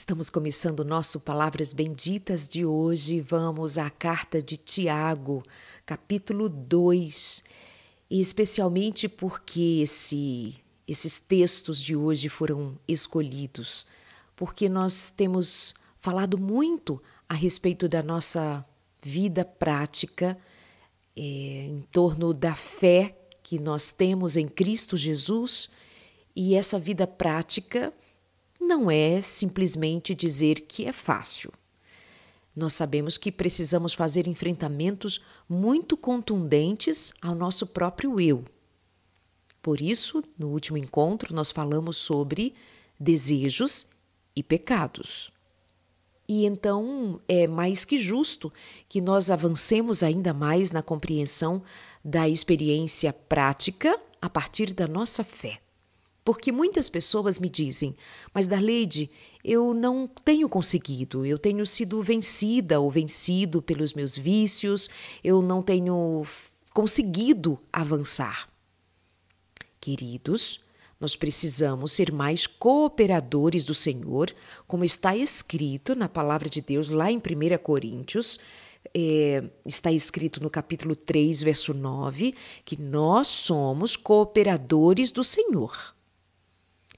Estamos começando o nosso Palavras Benditas de hoje. Vamos à carta de Tiago, capítulo 2. E especialmente porque esse, esses textos de hoje foram escolhidos, porque nós temos falado muito a respeito da nossa vida prática, é, em torno da fé que nós temos em Cristo Jesus, e essa vida prática não é simplesmente dizer que é fácil. Nós sabemos que precisamos fazer enfrentamentos muito contundentes ao nosso próprio eu. Por isso, no último encontro, nós falamos sobre desejos e pecados. E então é mais que justo que nós avancemos ainda mais na compreensão da experiência prática a partir da nossa fé. Porque muitas pessoas me dizem, mas Darleide, eu não tenho conseguido, eu tenho sido vencida ou vencido pelos meus vícios, eu não tenho conseguido avançar. Queridos, nós precisamos ser mais cooperadores do Senhor, como está escrito na palavra de Deus lá em 1 Coríntios, é, está escrito no capítulo 3, verso 9, que nós somos cooperadores do Senhor.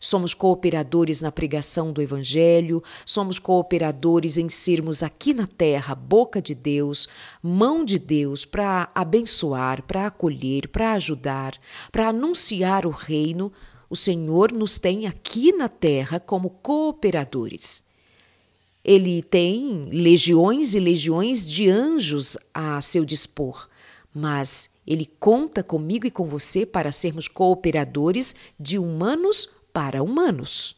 Somos cooperadores na pregação do Evangelho, somos cooperadores em sermos aqui na terra boca de Deus, mão de Deus para abençoar, para acolher, para ajudar, para anunciar o reino. O Senhor nos tem aqui na terra como cooperadores. Ele tem legiões e legiões de anjos a seu dispor, mas ele conta comigo e com você para sermos cooperadores de humanos para humanos.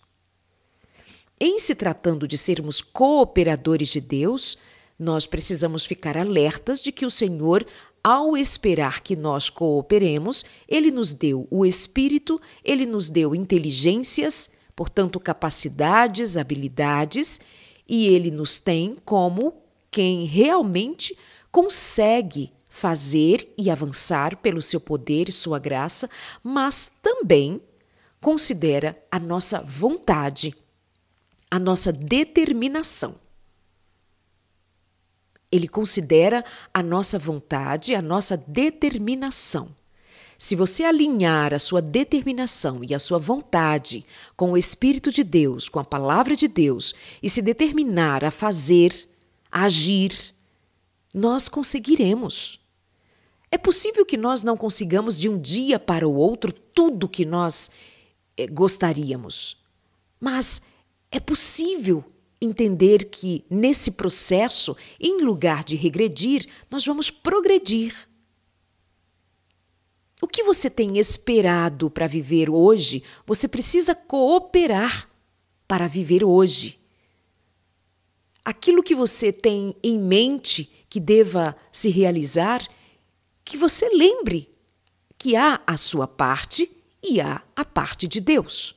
Em se tratando de sermos cooperadores de Deus, nós precisamos ficar alertas de que o Senhor, ao esperar que nós cooperemos, ele nos deu o espírito, ele nos deu inteligências, portanto, capacidades, habilidades, e ele nos tem como quem realmente consegue fazer e avançar pelo seu poder e sua graça, mas também considera a nossa vontade, a nossa determinação. Ele considera a nossa vontade, a nossa determinação. Se você alinhar a sua determinação e a sua vontade com o Espírito de Deus, com a palavra de Deus, e se determinar a fazer, a agir, nós conseguiremos. É possível que nós não consigamos de um dia para o outro tudo que nós gostaríamos. Mas é possível entender que nesse processo, em lugar de regredir, nós vamos progredir. O que você tem esperado para viver hoje, você precisa cooperar para viver hoje. Aquilo que você tem em mente que deva se realizar, que você lembre que há a sua parte e há a parte de Deus.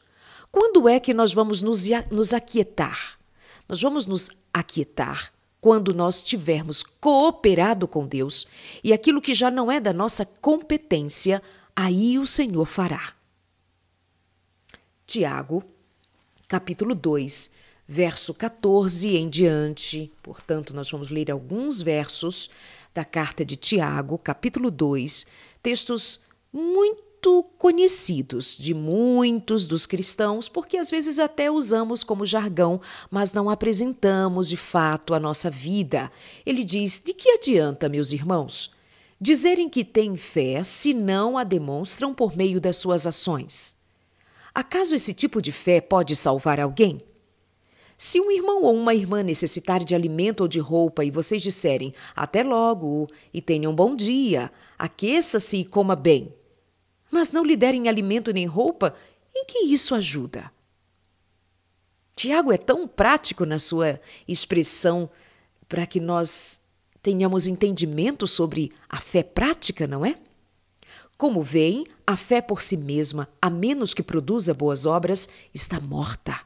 Quando é que nós vamos nos, nos aquietar? Nós vamos nos aquietar quando nós tivermos cooperado com Deus e aquilo que já não é da nossa competência, aí o Senhor fará. Tiago, capítulo 2, verso 14 em diante. Portanto, nós vamos ler alguns versos da carta de Tiago, capítulo 2, textos muito muito conhecidos de muitos dos cristãos, porque às vezes até usamos como jargão, mas não apresentamos de fato a nossa vida. Ele diz: De que adianta, meus irmãos, dizerem que têm fé se não a demonstram por meio das suas ações? Acaso esse tipo de fé pode salvar alguém? Se um irmão ou uma irmã necessitar de alimento ou de roupa e vocês disserem até logo e tenham um bom dia, aqueça-se e coma bem, mas não lhe derem alimento nem roupa, em que isso ajuda? Tiago é tão prático na sua expressão para que nós tenhamos entendimento sobre a fé prática, não é? Como veem, a fé por si mesma, a menos que produza boas obras, está morta.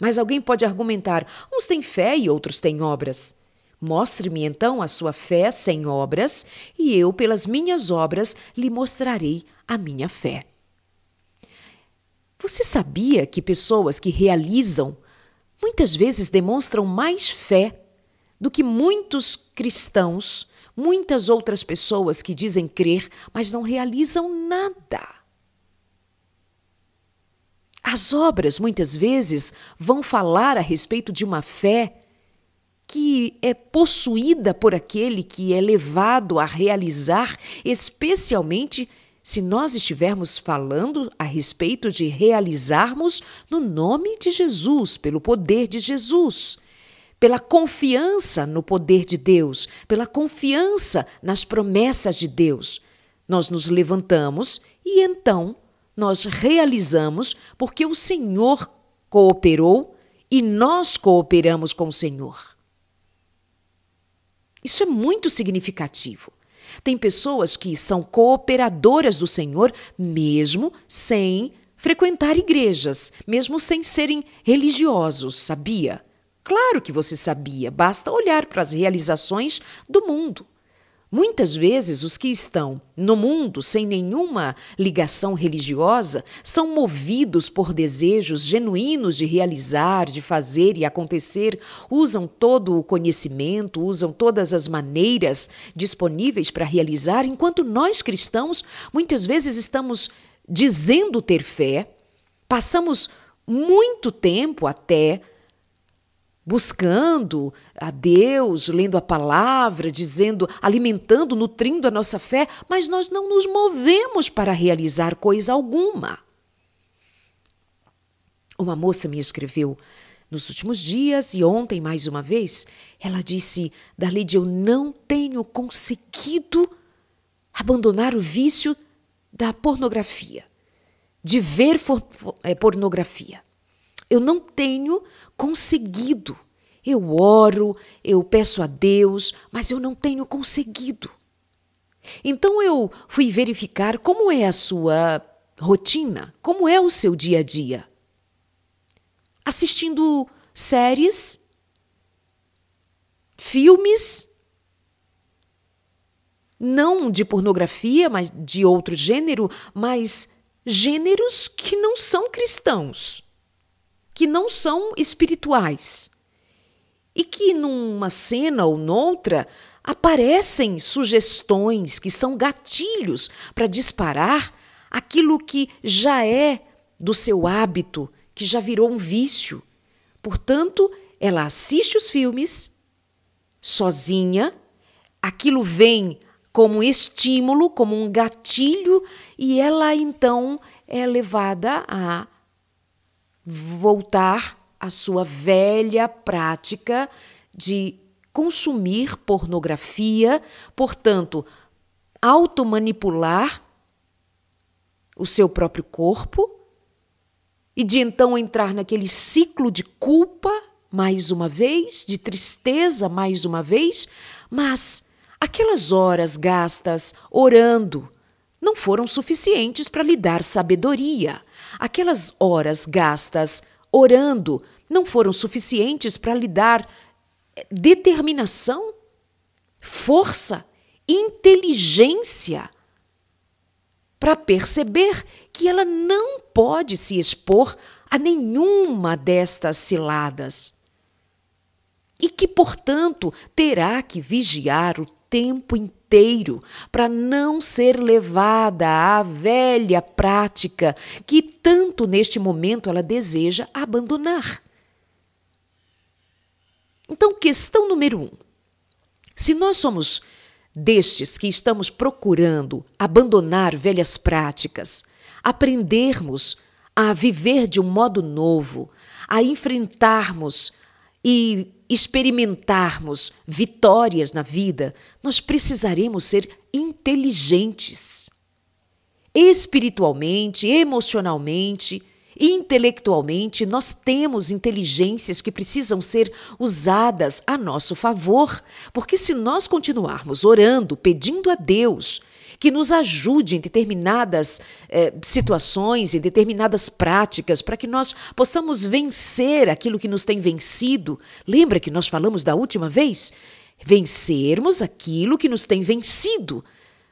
Mas alguém pode argumentar: uns têm fé e outros têm obras. Mostre-me então a sua fé sem obras, e eu, pelas minhas obras, lhe mostrarei a minha fé. Você sabia que pessoas que realizam muitas vezes demonstram mais fé do que muitos cristãos, muitas outras pessoas que dizem crer, mas não realizam nada? As obras muitas vezes vão falar a respeito de uma fé que é possuída por aquele que é levado a realizar, especialmente se nós estivermos falando a respeito de realizarmos no nome de Jesus, pelo poder de Jesus, pela confiança no poder de Deus, pela confiança nas promessas de Deus. Nós nos levantamos e então nós realizamos porque o Senhor cooperou e nós cooperamos com o Senhor. Isso é muito significativo. Tem pessoas que são cooperadoras do Senhor mesmo sem frequentar igrejas, mesmo sem serem religiosos, sabia? Claro que você sabia, basta olhar para as realizações do mundo. Muitas vezes, os que estão no mundo sem nenhuma ligação religiosa são movidos por desejos genuínos de realizar, de fazer e acontecer, usam todo o conhecimento, usam todas as maneiras disponíveis para realizar, enquanto nós cristãos muitas vezes estamos dizendo ter fé, passamos muito tempo até buscando a Deus, lendo a palavra, dizendo, alimentando, nutrindo a nossa fé, mas nós não nos movemos para realizar coisa alguma. Uma moça me escreveu nos últimos dias e ontem mais uma vez, ela disse: Darlide, eu não tenho conseguido abandonar o vício da pornografia, de ver é, pornografia. Eu não tenho conseguido. Eu oro, eu peço a Deus, mas eu não tenho conseguido. Então eu fui verificar como é a sua rotina, como é o seu dia a dia. Assistindo séries, filmes, não de pornografia, mas de outro gênero, mas gêneros que não são cristãos que não são espirituais e que numa cena ou noutra aparecem sugestões que são gatilhos para disparar aquilo que já é do seu hábito, que já virou um vício. Portanto, ela assiste os filmes sozinha, aquilo vem como estímulo, como um gatilho, e ela então é levada a voltar à sua velha prática de consumir pornografia, portanto, automanipular o seu próprio corpo e de então entrar naquele ciclo de culpa mais uma vez, de tristeza mais uma vez, mas aquelas horas gastas orando não foram suficientes para lhe dar sabedoria. Aquelas horas gastas orando não foram suficientes para lhe dar eh, determinação, força, inteligência para perceber que ela não pode se expor a nenhuma destas ciladas. E que, portanto, terá que vigiar o tempo inteiro para não ser levada à velha prática que tanto neste momento ela deseja abandonar. Então, questão número um: se nós somos destes que estamos procurando abandonar velhas práticas, aprendermos a viver de um modo novo, a enfrentarmos e experimentarmos vitórias na vida, nós precisaremos ser inteligentes. Espiritualmente, emocionalmente, intelectualmente, nós temos inteligências que precisam ser usadas a nosso favor, porque se nós continuarmos orando, pedindo a Deus que nos ajude em determinadas eh, situações, em determinadas práticas, para que nós possamos vencer aquilo que nos tem vencido. Lembra que nós falamos da última vez? Vencermos aquilo que nos tem vencido.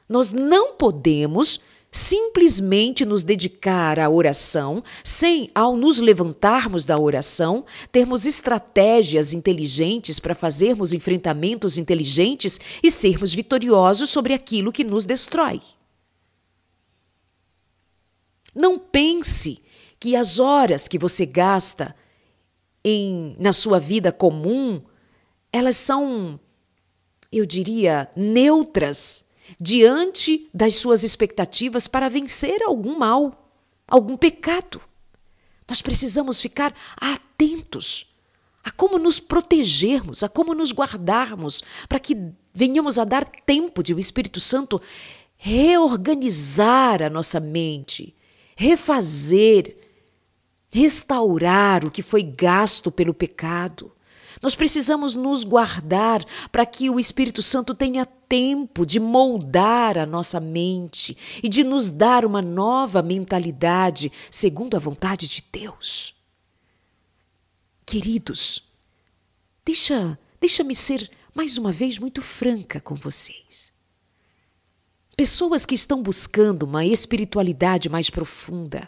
Nós não podemos simplesmente nos dedicar à oração, sem, ao nos levantarmos da oração, termos estratégias inteligentes para fazermos enfrentamentos inteligentes e sermos vitoriosos sobre aquilo que nos destrói. Não pense que as horas que você gasta em na sua vida comum, elas são, eu diria, neutras diante das suas expectativas para vencer algum mal, algum pecado. Nós precisamos ficar atentos a como nos protegermos, a como nos guardarmos, para que venhamos a dar tempo de o Espírito Santo reorganizar a nossa mente, refazer, restaurar o que foi gasto pelo pecado. Nós precisamos nos guardar para que o Espírito Santo tenha tempo de moldar a nossa mente e de nos dar uma nova mentalidade segundo a vontade de Deus. Queridos, deixa, deixa-me ser mais uma vez muito franca com vocês. Pessoas que estão buscando uma espiritualidade mais profunda,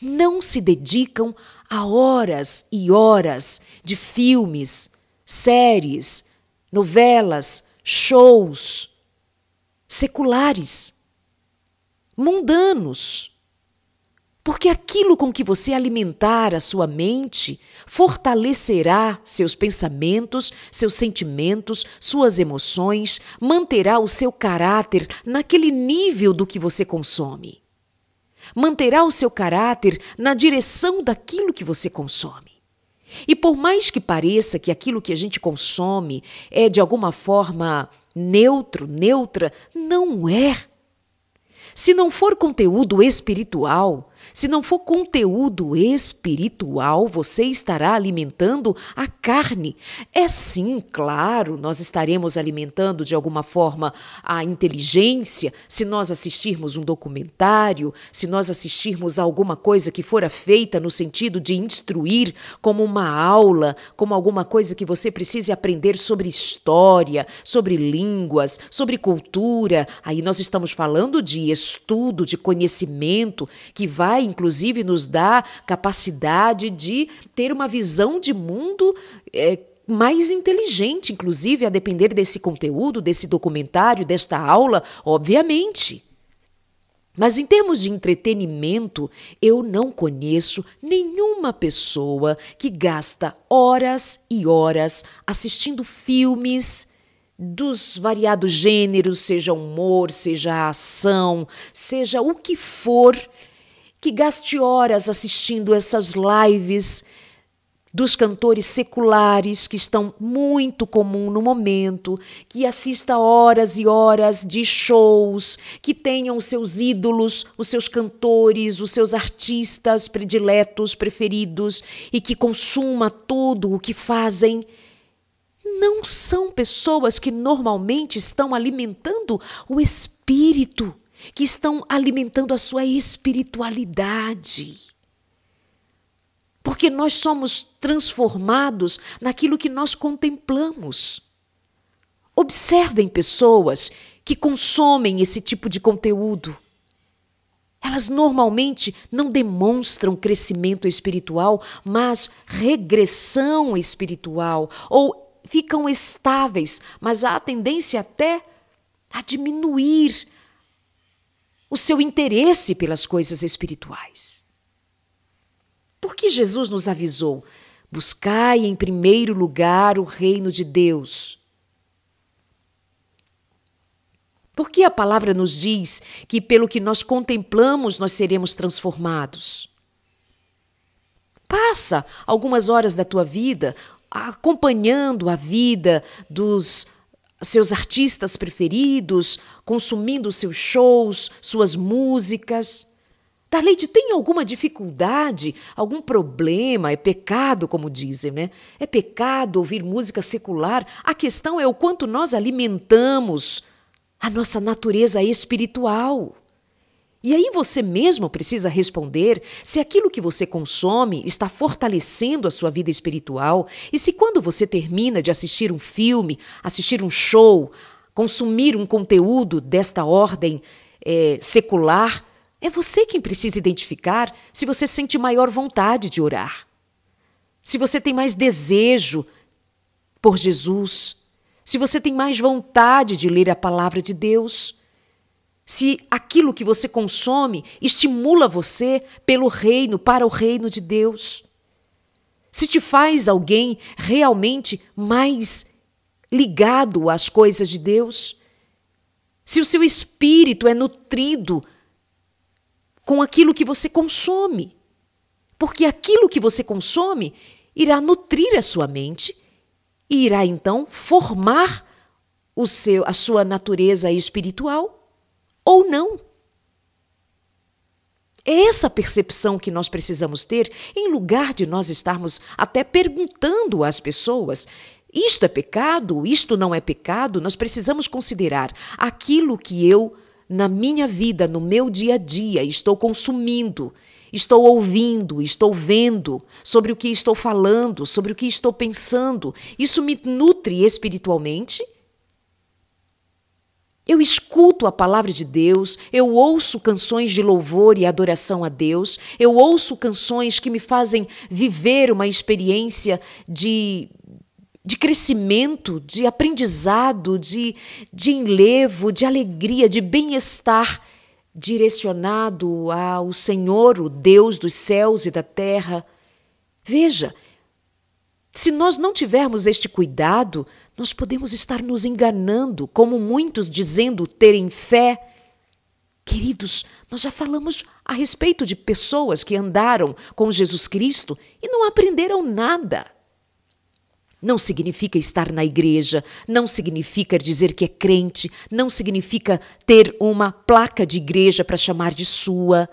não se dedicam a horas e horas de filmes, séries, novelas, shows seculares, mundanos. Porque aquilo com que você alimentar a sua mente fortalecerá seus pensamentos, seus sentimentos, suas emoções, manterá o seu caráter naquele nível do que você consome manterá o seu caráter na direção daquilo que você consome. E por mais que pareça que aquilo que a gente consome é de alguma forma neutro, neutra, não é. Se não for conteúdo espiritual, se não for conteúdo espiritual, você estará alimentando a carne. É sim, claro, nós estaremos alimentando de alguma forma a inteligência se nós assistirmos um documentário, se nós assistirmos a alguma coisa que fora feita no sentido de instruir, como uma aula, como alguma coisa que você precise aprender sobre história, sobre línguas, sobre cultura. Aí nós estamos falando de estudo, de conhecimento que vai vai, inclusive, nos dar capacidade de ter uma visão de mundo. É, mais inteligente, inclusive, a depender desse conteúdo, desse documentário, desta aula, obviamente. Mas em termos de entretenimento, eu não conheço nenhuma pessoa que gasta horas e horas assistindo filmes dos variados gêneros, seja humor, seja ação, seja o que for, que gaste horas assistindo essas lives dos cantores seculares que estão muito comum no momento, que assista horas e horas de shows, que tenham os seus ídolos, os seus cantores, os seus artistas prediletos, preferidos e que consuma tudo o que fazem. Não são pessoas que normalmente estão alimentando o espírito que estão alimentando a sua espiritualidade. Porque nós somos transformados naquilo que nós contemplamos. Observem pessoas que consomem esse tipo de conteúdo. Elas normalmente não demonstram crescimento espiritual, mas regressão espiritual, ou ficam estáveis, mas há a tendência até a diminuir o seu interesse pelas coisas espirituais. Porque Jesus nos avisou: buscai em primeiro lugar o reino de Deus. Porque a palavra nos diz que pelo que nós contemplamos nós seremos transformados. Passa algumas horas da tua vida acompanhando a vida dos seus artistas preferidos, consumindo seus shows, suas músicas. Darleide tem alguma dificuldade, algum problema? É pecado, como dizem, né? É pecado ouvir música secular. A questão é o quanto nós alimentamos a nossa natureza espiritual. E aí você mesmo precisa responder se aquilo que você consome está fortalecendo a sua vida espiritual e se quando você termina de assistir um filme, assistir um show, consumir um conteúdo desta ordem, é, secular, é você quem precisa identificar se você sente maior vontade de orar. Se você tem mais desejo por Jesus, se você tem mais vontade de ler a palavra de Deus, se aquilo que você consome estimula você pelo reino, para o reino de Deus, se te faz alguém realmente mais ligado às coisas de Deus, se o seu espírito é nutrido com aquilo que você consome, porque aquilo que você consome irá nutrir a sua mente e irá então formar o seu a sua natureza espiritual ou não. É essa percepção que nós precisamos ter, em lugar de nós estarmos até perguntando às pessoas: isto é pecado, isto não é pecado, nós precisamos considerar aquilo que eu, na minha vida, no meu dia a dia, estou consumindo Estou ouvindo, estou vendo sobre o que estou falando, sobre o que estou pensando. Isso me nutre espiritualmente? Eu escuto a palavra de Deus, eu ouço canções de louvor e adoração a Deus, eu ouço canções que me fazem viver uma experiência de, de crescimento, de aprendizado, de, de enlevo, de alegria, de bem-estar direcionado ao Senhor, o Deus dos céus e da terra. Veja, se nós não tivermos este cuidado, nós podemos estar nos enganando, como muitos dizendo terem fé. Queridos, nós já falamos a respeito de pessoas que andaram com Jesus Cristo e não aprenderam nada. Não significa estar na igreja, não significa dizer que é crente, não significa ter uma placa de igreja para chamar de sua.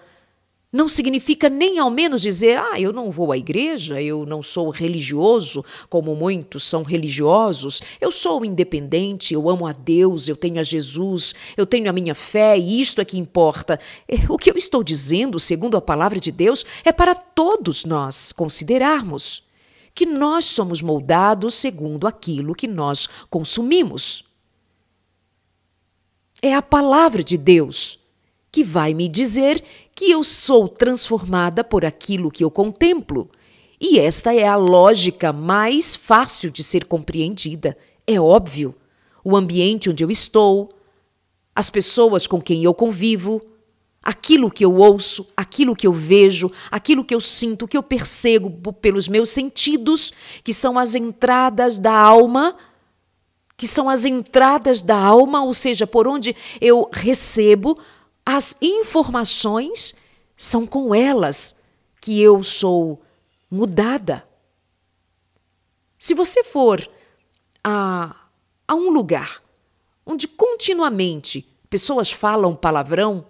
Não significa nem ao menos dizer, ah, eu não vou à igreja, eu não sou religioso, como muitos são religiosos, eu sou independente, eu amo a Deus, eu tenho a Jesus, eu tenho a minha fé e isto é que importa. É, o que eu estou dizendo, segundo a palavra de Deus, é para todos nós considerarmos que nós somos moldados segundo aquilo que nós consumimos. É a palavra de Deus que vai me dizer que eu sou transformada por aquilo que eu contemplo. E esta é a lógica mais fácil de ser compreendida. É óbvio. O ambiente onde eu estou, as pessoas com quem eu convivo, aquilo que eu ouço, aquilo que eu vejo, aquilo que eu sinto, que eu percebo pelos meus sentidos, que são as entradas da alma, que são as entradas da alma, ou seja, por onde eu recebo as informações, são com elas que eu sou mudada. Se você for a, a um lugar onde continuamente pessoas falam palavrão,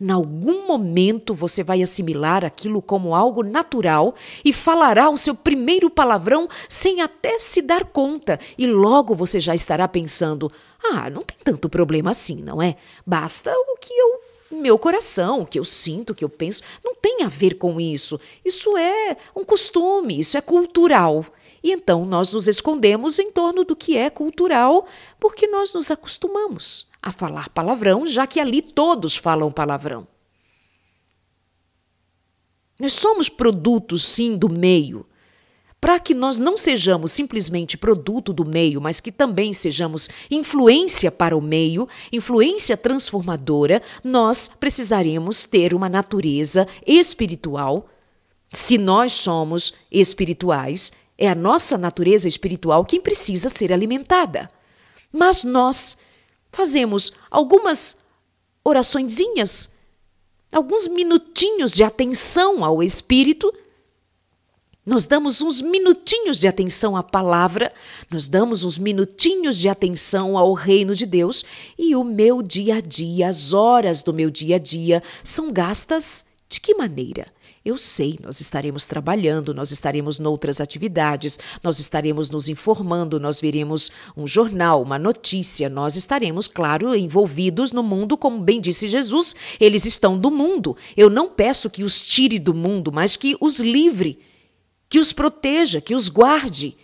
em algum momento você vai assimilar aquilo como algo natural e falará o seu primeiro palavrão sem até se dar conta, e logo você já estará pensando: ah, não tem tanto problema assim, não é? Basta o que eu. Meu coração, o que eu sinto, o que eu penso, não tem a ver com isso. Isso é um costume, isso é cultural. E então nós nos escondemos em torno do que é cultural, porque nós nos acostumamos a falar palavrão, já que ali todos falam palavrão. Nós somos produtos, sim, do meio. Para que nós não sejamos simplesmente produto do meio, mas que também sejamos influência para o meio, influência transformadora, nós precisaremos ter uma natureza espiritual. Se nós somos espirituais, é a nossa natureza espiritual quem precisa ser alimentada. Mas nós fazemos algumas oraçõezinhas, alguns minutinhos de atenção ao Espírito. Nós damos uns minutinhos de atenção à palavra, nós damos uns minutinhos de atenção ao reino de Deus e o meu dia a dia, as horas do meu dia a dia são gastas de que maneira? Eu sei, nós estaremos trabalhando, nós estaremos noutras atividades, nós estaremos nos informando, nós veremos um jornal, uma notícia, nós estaremos, claro, envolvidos no mundo, como bem disse Jesus, eles estão do mundo. Eu não peço que os tire do mundo, mas que os livre, que os proteja, que os guarde.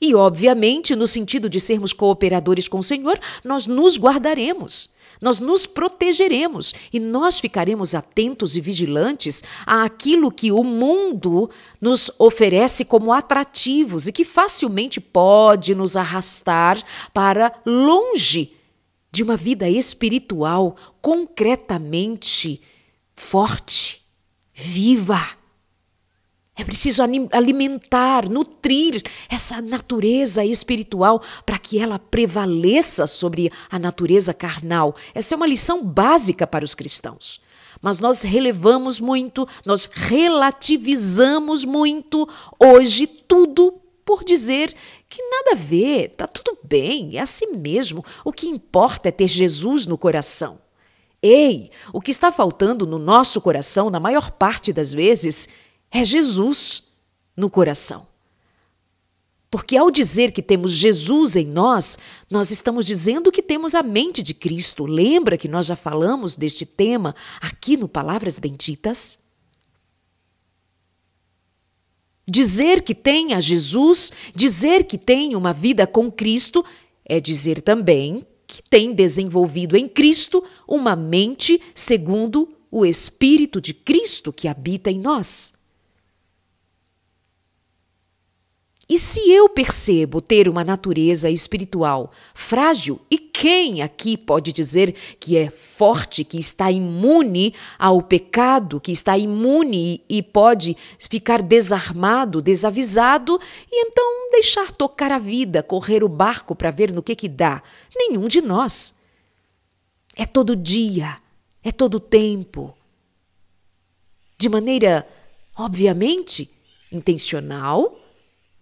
E, obviamente, no sentido de sermos cooperadores com o Senhor, nós nos guardaremos. Nós nos protegeremos e nós ficaremos atentos e vigilantes àquilo que o mundo nos oferece como atrativos e que facilmente pode nos arrastar para longe de uma vida espiritual concretamente forte, viva. É preciso alimentar, nutrir essa natureza espiritual para que ela prevaleça sobre a natureza carnal. Essa é uma lição básica para os cristãos. Mas nós relevamos muito, nós relativizamos muito hoje tudo por dizer que nada a ver, tá tudo bem, é assim mesmo. O que importa é ter Jesus no coração. Ei, o que está faltando no nosso coração, na maior parte das vezes, é Jesus no coração. Porque ao dizer que temos Jesus em nós, nós estamos dizendo que temos a mente de Cristo. Lembra que nós já falamos deste tema aqui no Palavras Benditas? Dizer que tem a Jesus, dizer que tem uma vida com Cristo, é dizer também que tem desenvolvido em Cristo uma mente segundo o Espírito de Cristo que habita em nós. E se eu percebo ter uma natureza espiritual frágil, e quem aqui pode dizer que é forte, que está imune ao pecado, que está imune e pode ficar desarmado, desavisado e então deixar tocar a vida, correr o barco para ver no que que dá? Nenhum de nós. É todo dia, é todo tempo. De maneira, obviamente, intencional,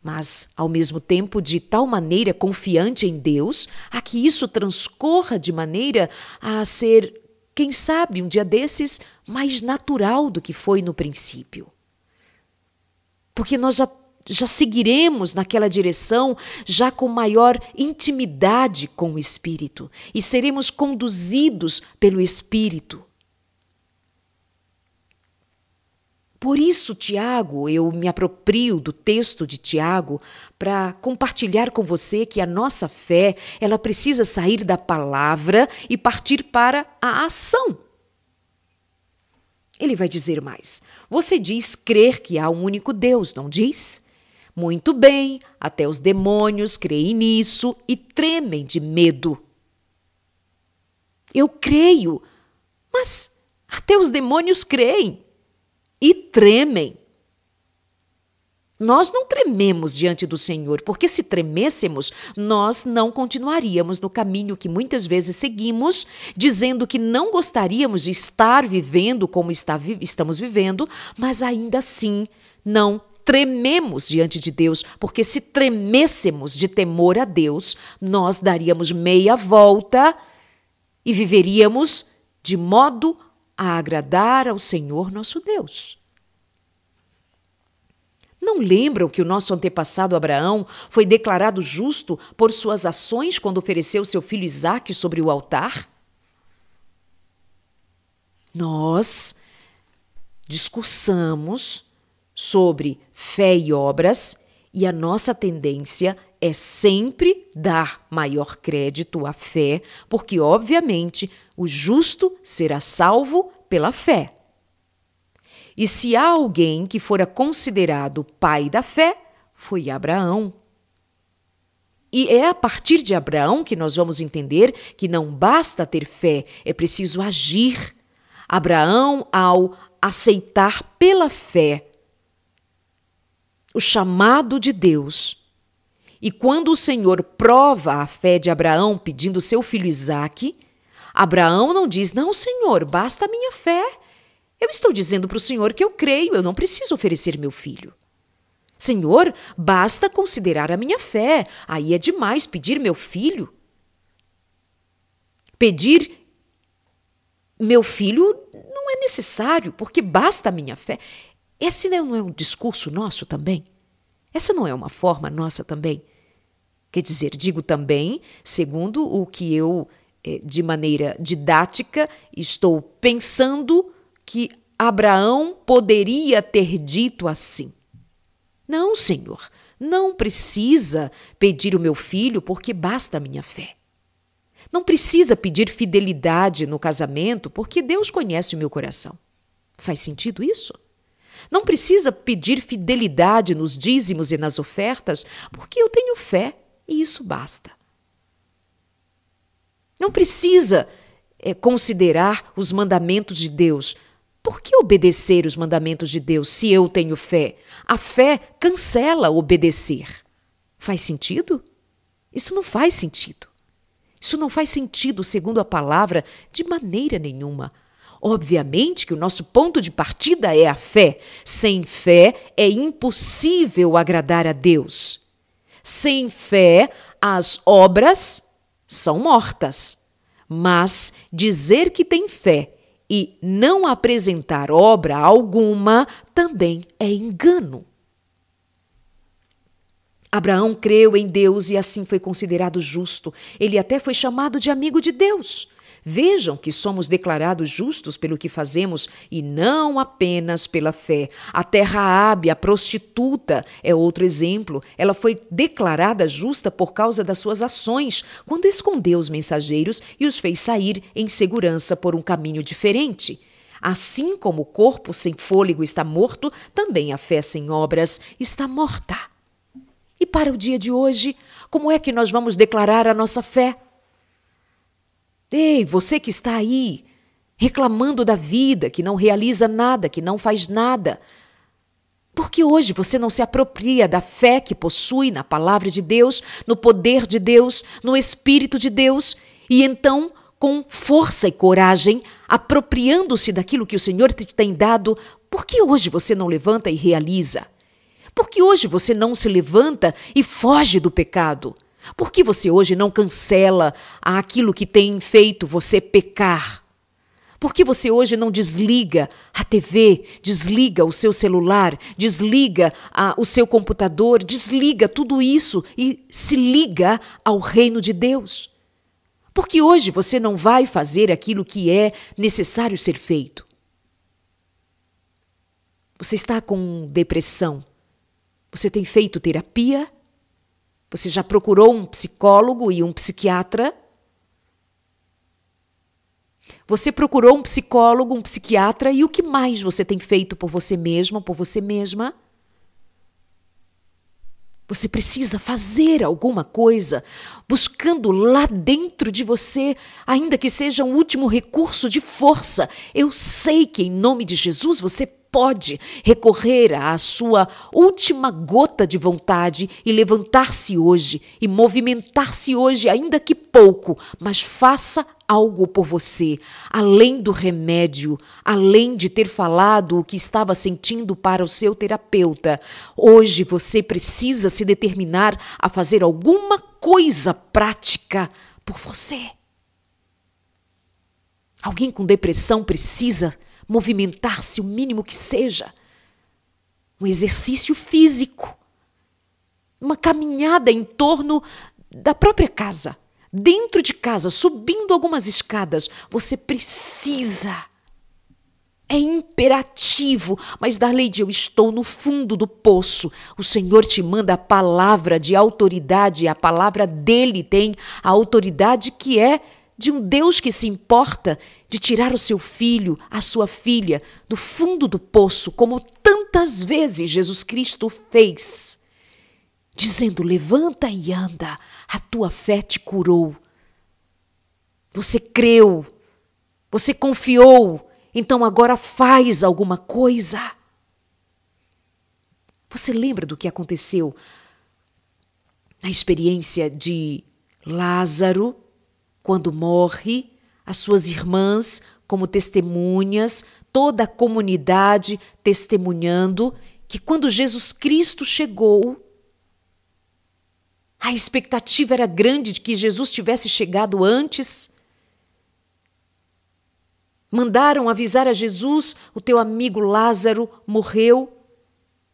mas ao mesmo tempo de tal maneira confiante em Deus, a que isso transcorra de maneira a ser, quem sabe, um dia desses, mais natural do que foi no princípio. Porque nós já, já seguiremos naquela direção, já com maior intimidade com o Espírito, e seremos conduzidos pelo Espírito. Por isso, Tiago, eu me aproprio do texto de Tiago para compartilhar com você que a nossa fé, ela precisa sair da palavra e partir para a ação. Ele vai dizer mais. Você diz crer que há um único Deus, não diz? Muito bem, até os demônios creem nisso e tremem de medo. Eu creio, mas até os demônios creem e tremem. Nós não trememos diante do Senhor, porque se tremêssemos, nós não continuaríamos no caminho que muitas vezes seguimos, dizendo que não gostaríamos de estar vivendo como está, estamos vivendo, mas ainda assim não trememos diante de Deus, porque se tremêssemos de temor a Deus, nós daríamos meia volta e viveríamos de modo a agradar ao Senhor nosso Deus. Não lembram que o nosso antepassado Abraão foi declarado justo por suas ações quando ofereceu seu filho Isaque sobre o altar? Nós discursamos sobre fé e obras e a nossa tendência é sempre dar maior crédito à fé, porque, obviamente, o justo será salvo pela fé. E se há alguém que fora considerado pai da fé, foi Abraão. E é a partir de Abraão que nós vamos entender que não basta ter fé, é preciso agir. Abraão, ao aceitar pela fé o chamado de Deus, e quando o Senhor prova a fé de Abraão pedindo seu filho Isaque, Abraão não diz: Não, Senhor, basta a minha fé. Eu estou dizendo para o Senhor que eu creio, eu não preciso oferecer meu filho. Senhor, basta considerar a minha fé. Aí é demais pedir meu filho. Pedir meu filho não é necessário, porque basta a minha fé. Esse não é um discurso nosso também? Essa não é uma forma nossa também? Quer dizer, digo também, segundo o que eu, eh, de maneira didática, estou pensando que Abraão poderia ter dito assim: Não, Senhor, não precisa pedir o meu filho, porque basta a minha fé. Não precisa pedir fidelidade no casamento, porque Deus conhece o meu coração. Faz sentido isso? Não precisa pedir fidelidade nos dízimos e nas ofertas, porque eu tenho fé e isso basta. Não precisa é, considerar os mandamentos de Deus. Por que obedecer os mandamentos de Deus se eu tenho fé? A fé cancela obedecer. Faz sentido? Isso não faz sentido. Isso não faz sentido, segundo a palavra, de maneira nenhuma. Obviamente que o nosso ponto de partida é a fé. Sem fé é impossível agradar a Deus. Sem fé, as obras são mortas. Mas dizer que tem fé e não apresentar obra alguma também é engano. Abraão creu em Deus e assim foi considerado justo. Ele até foi chamado de amigo de Deus. Vejam que somos declarados justos pelo que fazemos e não apenas pela fé. A terra Raabe, a prostituta, é outro exemplo. Ela foi declarada justa por causa das suas ações, quando escondeu os mensageiros e os fez sair em segurança por um caminho diferente. Assim como o corpo sem fôlego está morto, também a fé sem obras está morta. E para o dia de hoje, como é que nós vamos declarar a nossa fé? Ei, você que está aí, reclamando da vida, que não realiza nada, que não faz nada. Por que hoje você não se apropria da fé que possui na palavra de Deus, no poder de Deus, no Espírito de Deus, e então, com força e coragem, apropriando-se daquilo que o Senhor te tem dado, por que hoje você não levanta e realiza? Por que hoje você não se levanta e foge do pecado? Por que você hoje não cancela aquilo que tem feito você pecar? Por que você hoje não desliga a TV, desliga o seu celular, desliga a, o seu computador, desliga tudo isso e se liga ao reino de Deus? Porque hoje você não vai fazer aquilo que é necessário ser feito. Você está com depressão. Você tem feito terapia? Você já procurou um psicólogo e um psiquiatra? Você procurou um psicólogo, um psiquiatra e o que mais você tem feito por você mesmo, por você mesma? Você precisa fazer alguma coisa, buscando lá dentro de você, ainda que seja um último recurso de força. Eu sei que, em nome de Jesus, você pode recorrer à sua última gota de vontade e levantar-se hoje e movimentar-se hoje, ainda que pouco, mas faça algo por você, além do remédio, além de ter falado o que estava sentindo para o seu terapeuta. Hoje você precisa se determinar a fazer alguma coisa prática por você. Alguém com depressão precisa movimentar-se o mínimo que seja, um exercício físico, uma caminhada em torno da própria casa, dentro de casa, subindo algumas escadas. Você precisa. É imperativo, mas Darleide, eu estou no fundo do poço. O Senhor te manda a palavra de autoridade, a palavra dele tem a autoridade que é de um Deus que se importa de tirar o seu filho, a sua filha, do fundo do poço, como tantas vezes Jesus Cristo fez, dizendo: Levanta e anda, a tua fé te curou. Você creu, você confiou, então agora faz alguma coisa. Você lembra do que aconteceu na experiência de Lázaro? Quando morre, as suas irmãs como testemunhas, toda a comunidade testemunhando que quando Jesus Cristo chegou, a expectativa era grande de que Jesus tivesse chegado antes. Mandaram avisar a Jesus: o teu amigo Lázaro morreu.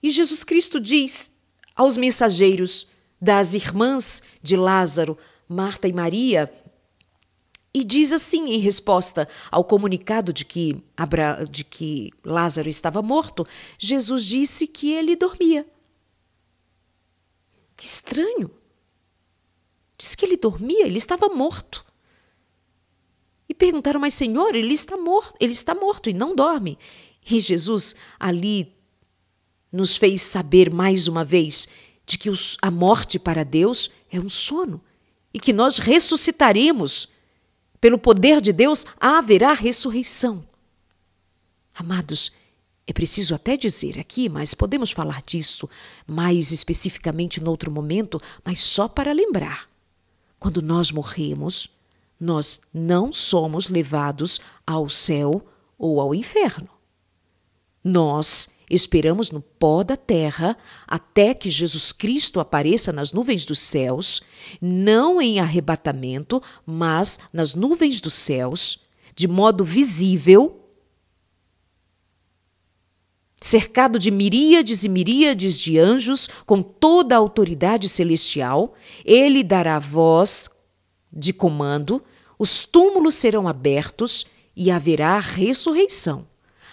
E Jesus Cristo diz aos mensageiros das irmãs de Lázaro, Marta e Maria, e diz assim em resposta ao comunicado de que, Abra... de que Lázaro estava morto, Jesus disse que ele dormia. Que estranho. Diz que ele dormia, ele estava morto. perguntaram: Mas Senhor, ele está morto, ele está morto e não dorme. E Jesus ali nos fez saber mais uma vez de que a morte para Deus é um sono e que nós ressuscitaremos. Pelo poder de Deus haverá ressurreição. Amados, é preciso até dizer aqui, mas podemos falar disso mais especificamente em outro momento, mas só para lembrar. Quando nós morremos, nós não somos levados ao céu ou ao inferno. Nós esperamos no pó da terra até que Jesus Cristo apareça nas nuvens dos céus, não em arrebatamento, mas nas nuvens dos céus, de modo visível, cercado de miríades e miríades de anjos, com toda a autoridade celestial, ele dará voz de comando, os túmulos serão abertos e haverá ressurreição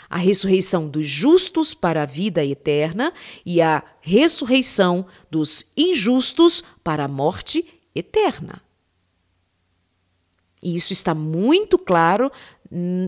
a ressurreição dos justos para a vida eterna e a ressurreição dos injustos para a morte eterna. E isso está muito claro,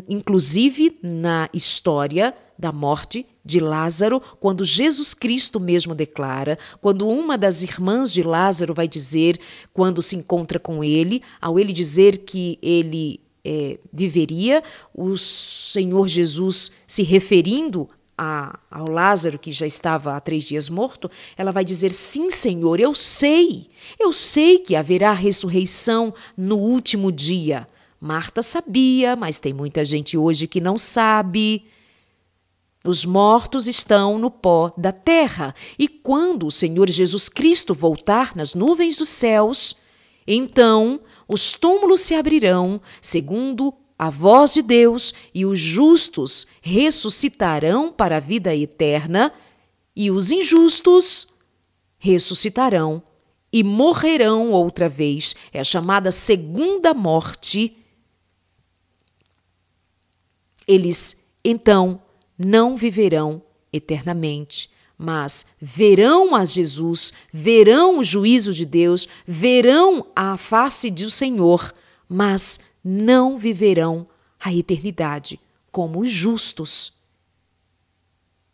inclusive na história da morte de Lázaro, quando Jesus Cristo mesmo declara, quando uma das irmãs de Lázaro vai dizer, quando se encontra com ele, ao ele dizer que ele é, viveria, o Senhor Jesus se referindo a, ao Lázaro, que já estava há três dias morto, ela vai dizer: Sim, Senhor, eu sei, eu sei que haverá ressurreição no último dia. Marta sabia, mas tem muita gente hoje que não sabe. Os mortos estão no pó da terra, e quando o Senhor Jesus Cristo voltar nas nuvens dos céus, então os túmulos se abrirão, segundo a voz de Deus, e os justos ressuscitarão para a vida eterna, e os injustos ressuscitarão e morrerão outra vez. É a chamada segunda morte. Eles então não viverão eternamente, mas verão a Jesus, verão o juízo de Deus, verão a face do Senhor, mas não viverão a eternidade como os justos.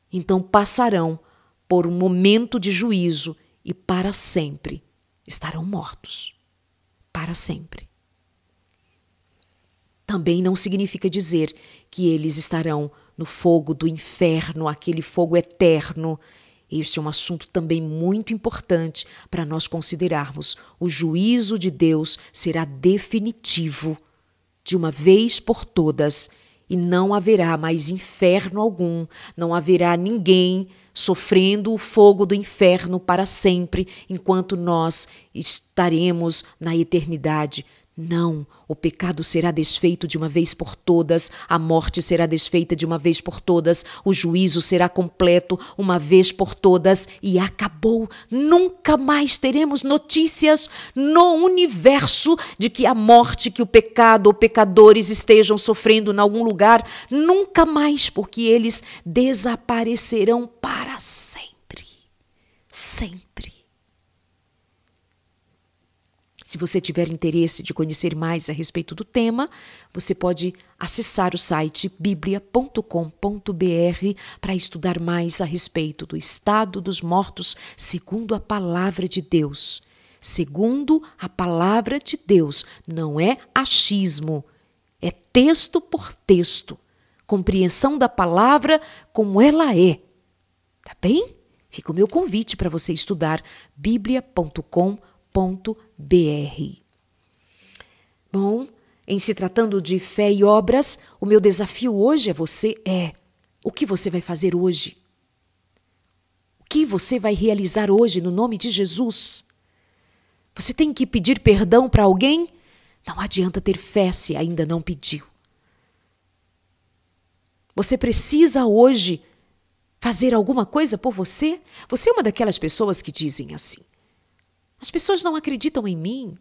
Então passarão por um momento de juízo e para sempre estarão mortos. Para sempre. Também não significa dizer que eles estarão no fogo do inferno, aquele fogo eterno. Este é um assunto também muito importante para nós considerarmos. O juízo de Deus será definitivo, de uma vez por todas, e não haverá mais inferno algum, não haverá ninguém sofrendo o fogo do inferno para sempre, enquanto nós estaremos na eternidade não, o pecado será desfeito de uma vez por todas, a morte será desfeita de uma vez por todas, o juízo será completo uma vez por todas e acabou. Nunca mais teremos notícias no universo de que a morte, que o pecado ou pecadores estejam sofrendo em algum lugar, nunca mais, porque eles desaparecerão para sempre. Sempre. Se você tiver interesse de conhecer mais a respeito do tema, você pode acessar o site biblia.com.br para estudar mais a respeito do estado dos mortos segundo a palavra de Deus. Segundo a palavra de Deus, não é achismo, é texto por texto, compreensão da palavra como ela é. Tá bem? Fica o meu convite para você estudar biblia.com.br br. Bom, em se tratando de fé e obras, o meu desafio hoje é você é o que você vai fazer hoje? O que você vai realizar hoje no nome de Jesus? Você tem que pedir perdão para alguém? Não adianta ter fé se ainda não pediu. Você precisa hoje fazer alguma coisa por você? Você é uma daquelas pessoas que dizem assim: as pessoas não acreditam em mim.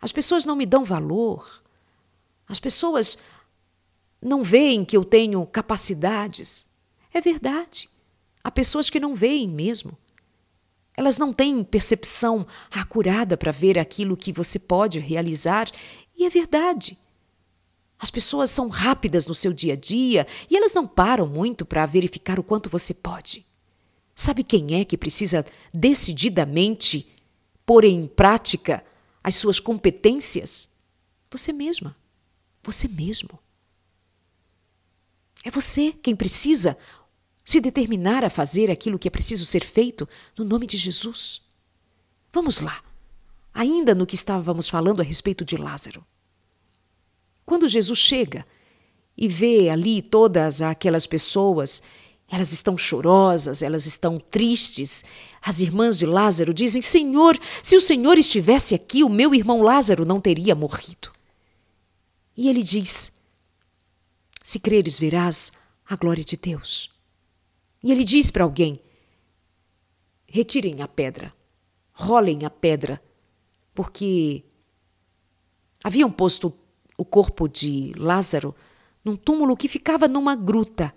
As pessoas não me dão valor. As pessoas não veem que eu tenho capacidades. É verdade. Há pessoas que não veem mesmo. Elas não têm percepção acurada para ver aquilo que você pode realizar, e é verdade. As pessoas são rápidas no seu dia a dia e elas não param muito para verificar o quanto você pode. Sabe quem é que precisa decididamente pôr em prática as suas competências? Você mesma. Você mesmo. É você quem precisa se determinar a fazer aquilo que é preciso ser feito no nome de Jesus. Vamos lá. Ainda no que estávamos falando a respeito de Lázaro. Quando Jesus chega e vê ali todas aquelas pessoas, elas estão chorosas, elas estão tristes. As irmãs de Lázaro dizem: Senhor, se o Senhor estivesse aqui, o meu irmão Lázaro não teria morrido. E ele diz: Se creres, verás a glória de Deus. E ele diz para alguém: Retirem a pedra, rolem a pedra, porque haviam posto o corpo de Lázaro num túmulo que ficava numa gruta.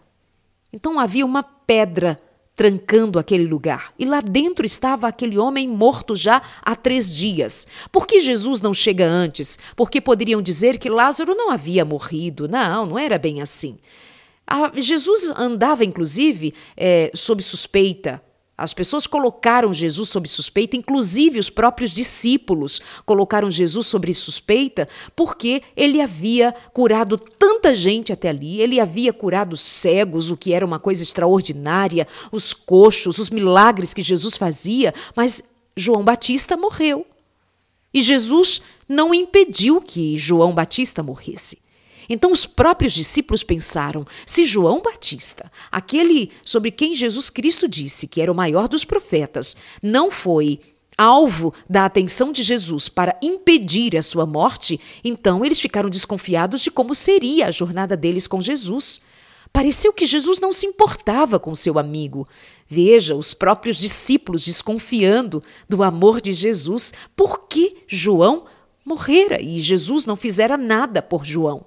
Então havia uma pedra trancando aquele lugar. E lá dentro estava aquele homem morto já há três dias. Por que Jesus não chega antes? Porque poderiam dizer que Lázaro não havia morrido. Não, não era bem assim. Ah, Jesus andava, inclusive, é, sob suspeita. As pessoas colocaram Jesus sob suspeita, inclusive os próprios discípulos colocaram Jesus sob suspeita, porque ele havia curado tanta gente até ali, ele havia curado cegos, o que era uma coisa extraordinária, os coxos, os milagres que Jesus fazia, mas João Batista morreu. E Jesus não impediu que João Batista morresse. Então os próprios discípulos pensaram: se João Batista, aquele sobre quem Jesus Cristo disse que era o maior dos profetas, não foi alvo da atenção de Jesus para impedir a sua morte, então eles ficaram desconfiados de como seria a jornada deles com Jesus. Pareceu que Jesus não se importava com seu amigo. Veja, os próprios discípulos desconfiando do amor de Jesus, porque João morrera e Jesus não fizera nada por João.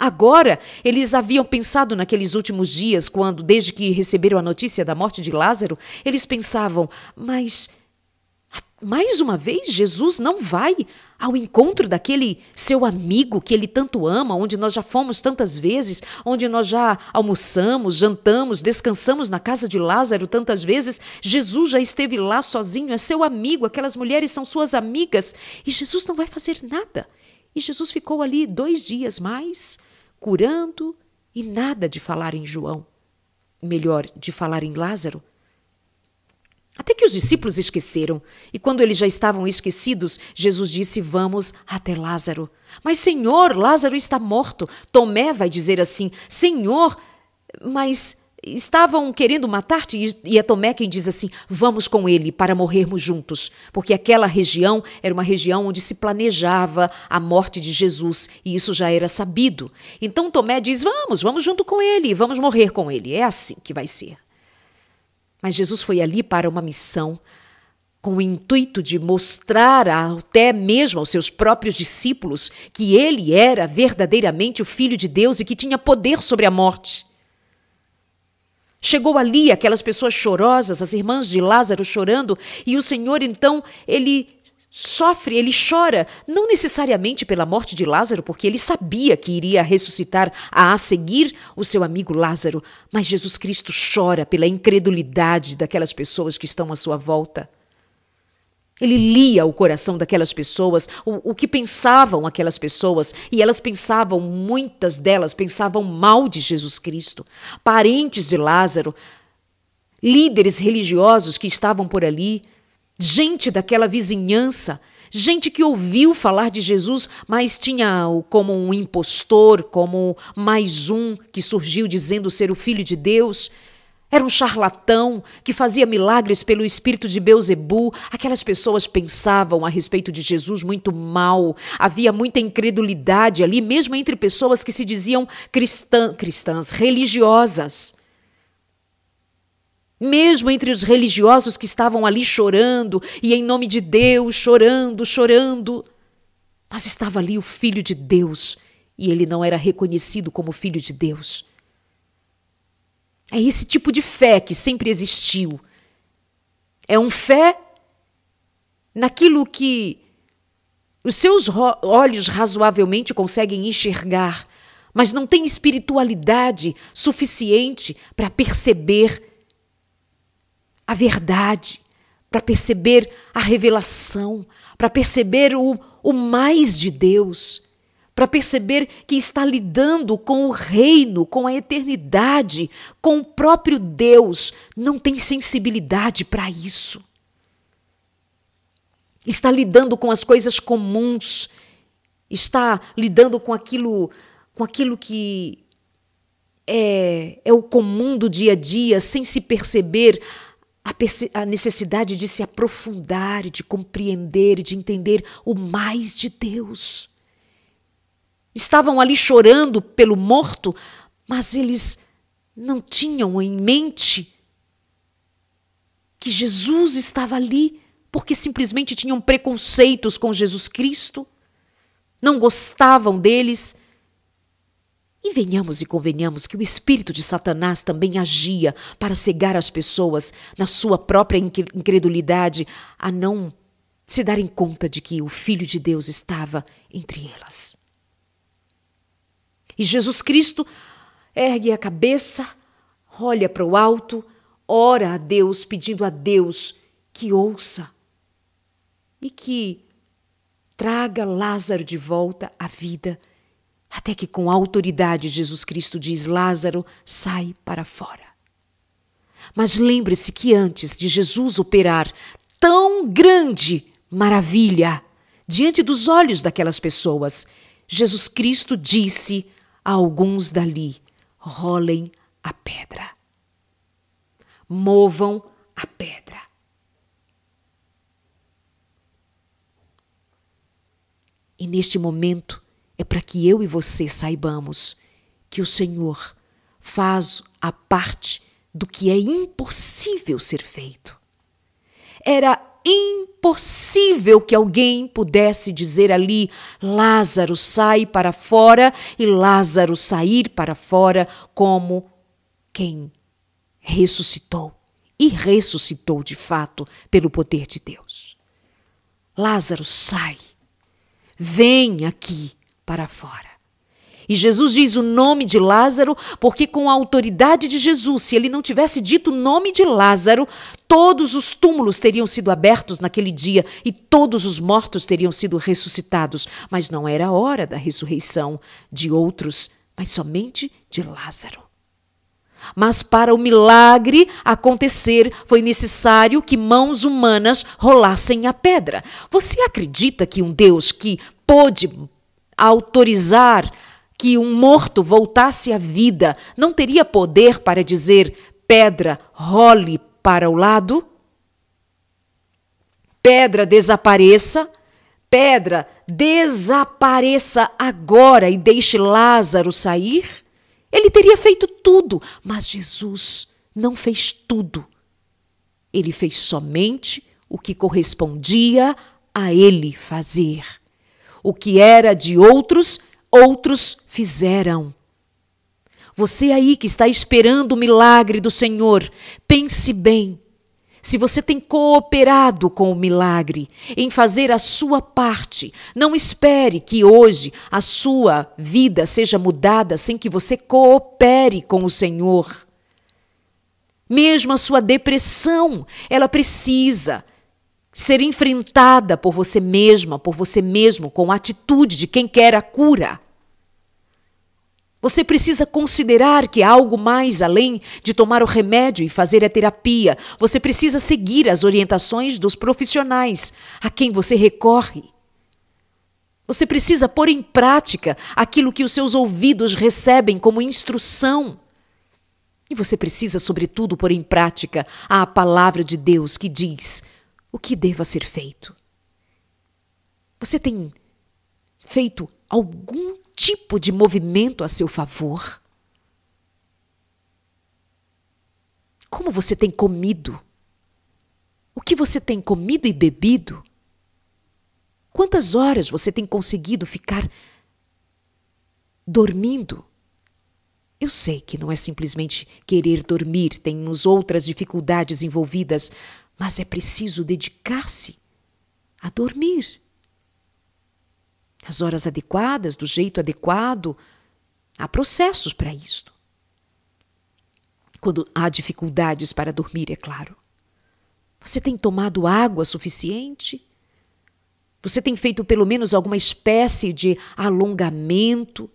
Agora, eles haviam pensado naqueles últimos dias, quando, desde que receberam a notícia da morte de Lázaro, eles pensavam: mas mais uma vez Jesus não vai ao encontro daquele seu amigo que ele tanto ama, onde nós já fomos tantas vezes, onde nós já almoçamos, jantamos, descansamos na casa de Lázaro tantas vezes. Jesus já esteve lá sozinho, é seu amigo, aquelas mulheres são suas amigas, e Jesus não vai fazer nada. E Jesus ficou ali dois dias mais curando e nada de falar em João. Melhor, de falar em Lázaro. Até que os discípulos esqueceram, e quando eles já estavam esquecidos, Jesus disse: Vamos até Lázaro. Mas, Senhor, Lázaro está morto. Tomé vai dizer assim: Senhor, mas estavam querendo matar-te e é Tomé quem diz assim: vamos com ele para morrermos juntos, porque aquela região era uma região onde se planejava a morte de Jesus e isso já era sabido. Então Tomé diz: vamos, vamos junto com ele, vamos morrer com ele. É assim que vai ser. Mas Jesus foi ali para uma missão com o intuito de mostrar até mesmo aos seus próprios discípulos que ele era verdadeiramente o Filho de Deus e que tinha poder sobre a morte. Chegou ali aquelas pessoas chorosas, as irmãs de Lázaro chorando, e o Senhor então, ele sofre, ele chora, não necessariamente pela morte de Lázaro, porque ele sabia que iria ressuscitar a seguir o seu amigo Lázaro, mas Jesus Cristo chora pela incredulidade daquelas pessoas que estão à sua volta. Ele lia o coração daquelas pessoas, o, o, que pensavam aquelas pessoas, e elas pensavam, muitas delas pensavam mal de Jesus Cristo. Parentes de Lázaro, líderes religiosos que estavam por ali, gente daquela vizinhança, gente que ouviu falar de Jesus, mas tinha-o como um impostor, como mais um que surgiu dizendo ser o filho de Deus. Era um charlatão que fazia milagres pelo espírito de Beuzebu. Aquelas pessoas pensavam a respeito de Jesus muito mal. Havia muita incredulidade ali, mesmo entre pessoas que se diziam cristã, cristãs, religiosas. Mesmo entre os religiosos que estavam ali chorando e em nome de Deus, chorando, chorando. Mas estava ali o Filho de Deus e ele não era reconhecido como Filho de Deus. É esse tipo de fé que sempre existiu. É um fé naquilo que Os seus olhos razoavelmente conseguem enxergar, mas não têm espiritualidade suficiente para perceber a verdade, para perceber a revelação, para perceber o, o mais de Deus, para perceber que está lidando com o reino, com a eternidade, com o próprio Deus, não tem sensibilidade para isso está lidando com as coisas comuns, está lidando com aquilo, com aquilo que é, é o comum do dia a dia, sem se perceber a, necessidade de se aprofundar, de compreender, de entender o mais de Deus. Estavam ali chorando pelo morto, mas eles não tinham em mente que Jesus estava ali porque simplesmente tinham preconceitos com Jesus Cristo, não gostavam deles. E venhamos e convenhamos que o espírito de Satanás também agia para cegar as pessoas na sua própria incredulidade a não se darem conta de que o Filho de Deus estava entre elas. E Jesus Cristo ergue a cabeça, olha para o alto, ora a Deus, pedindo a Deus que ouça e que traga Lázaro de volta à vida, até que com autoridade Jesus Cristo diz: Lázaro, sai para fora. Mas lembre-se que antes de Jesus operar tão grande maravilha diante dos olhos daquelas pessoas, Jesus Cristo disse alguns dali: rolem a pedra, movam a pedra. E neste momento é para que eu e você saibamos que o Senhor faz a parte do que é impossível ser feito. Era impossível que alguém pudesse dizer ali: Lázaro sai para fora, e Lázaro sair para fora como quem ressuscitou. E ressuscitou de fato pelo poder de Deus. Lázaro sai Vem aqui para fora. E Jesus diz o nome de Lázaro, porque com a autoridade de Jesus, se ele não tivesse dito o nome de Lázaro, todos os túmulos teriam sido abertos naquele dia e todos os mortos teriam sido ressuscitados. Mas não era a hora da ressurreição de outros, mas somente de Lázaro. Mas para o milagre acontecer, foi necessário que mãos humanas rolassem a pedra. Você acredita que um Deus que pôde autorizar que um morto voltasse à vida não teria poder para dizer pedra, role para o lado? Pedra, desapareça. Pedra, desapareça agora e deixe Lázaro sair? Ele teria feito tudo, mas Jesus não fez tudo. Ele fez somente o que correspondia a ele fazer. O que era de outros, outros fizeram. Você aí que está esperando o milagre do Senhor, pense bem se você tem cooperado com o milagre em fazer a sua parte, não espere que hoje a sua vida seja mudada sem que você coopere com o Senhor. Mesmo a sua depressão, ela precisa ser enfrentada por você mesma, por você mesmo, com a atitude de quem quer a cura. Você precisa considerar que há algo mais além de tomar o remédio e fazer a terapia. Você precisa seguir as orientações dos profissionais a quem você recorre. Você precisa pôr em prática aquilo que os seus ouvidos recebem como instrução. E você precisa, sobretudo, pôr em prática a palavra de Deus que diz o que deva ser feito. Você tem feito algum tipo de movimento a seu favor? Como você tem comido? O que você tem comido e bebido? Quantas horas você tem conseguido ficar dormindo? Eu sei que não é simplesmente querer dormir, temos outras dificuldades envolvidas, mas é preciso dedicar-se a dormir. as horas adequadas, do jeito adequado. Há processos para isto. Quando há dificuldades para dormir, é claro. Você tem tomado água suficiente? Você tem feito pelo menos alguma espécie de alongamento,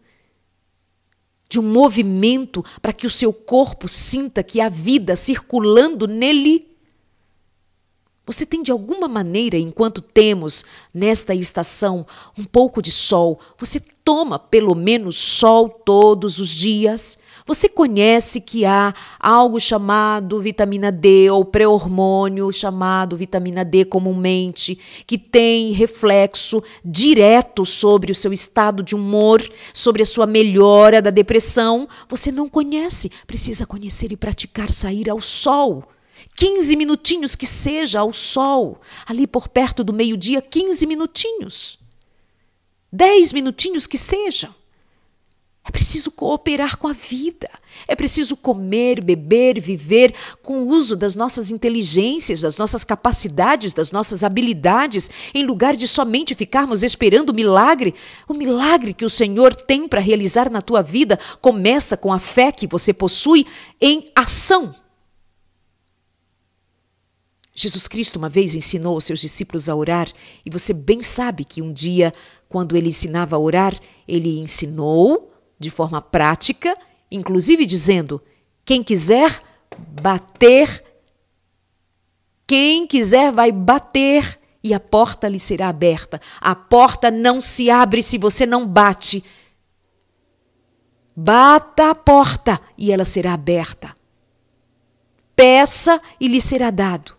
de um movimento para que o seu corpo sinta que há vida circulando nele? Você tem de alguma maneira, enquanto temos nesta estação um pouco de sol, você toma pelo menos sol todos os dias? Você conhece que há algo chamado vitamina D ou pré-hormônio chamado vitamina D comumente, que tem reflexo direto sobre o seu estado de humor, sobre a sua melhora da depressão? Você não conhece, precisa conhecer e praticar sair ao sol. 15 minutinhos que seja ao sol, ali por perto do meio-dia, 15 minutinhos. 10 minutinhos que seja. É preciso cooperar com a vida. É preciso comer, beber, viver com o uso das nossas inteligências, das nossas capacidades, das nossas habilidades, em lugar de somente ficarmos esperando o milagre. O milagre que o Senhor tem para realizar na tua vida começa com a fé que você possui em ação. Jesus Cristo uma vez ensinou aos seus discípulos a orar, e você bem sabe que um dia, quando ele ensinava a orar, ele ensinou de forma prática, inclusive dizendo: quem quiser bater, quem quiser vai bater e a porta lhe será aberta. A porta não se abre se você não bate. Bata a porta e ela será aberta. Peça e lhe será dado.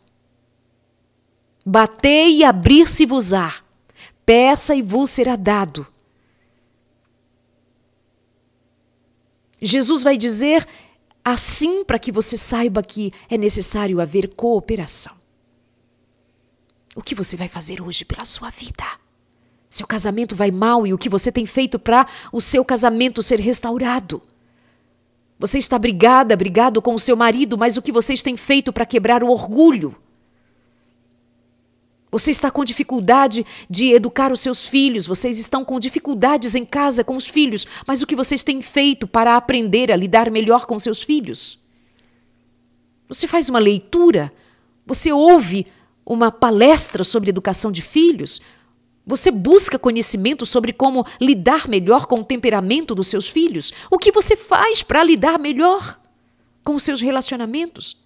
Batei e abrir-se-vos-á. Peça e vos será dado. Jesus vai dizer assim para que você saiba que é necessário haver cooperação. O que você vai fazer hoje pela sua vida? Seu casamento vai mal e o que você tem feito para o seu casamento ser restaurado? Você está brigada, brigado com o seu marido, mas o que vocês têm feito para quebrar o orgulho? Você está com dificuldade de educar os seus filhos, vocês estão com dificuldades em casa com os filhos, mas o que vocês têm feito para aprender a lidar melhor com seus filhos? Você faz uma leitura, você ouve uma palestra sobre educação de filhos, você busca conhecimento sobre como lidar melhor com o temperamento dos seus filhos? O que você faz para lidar melhor com os seus relacionamentos?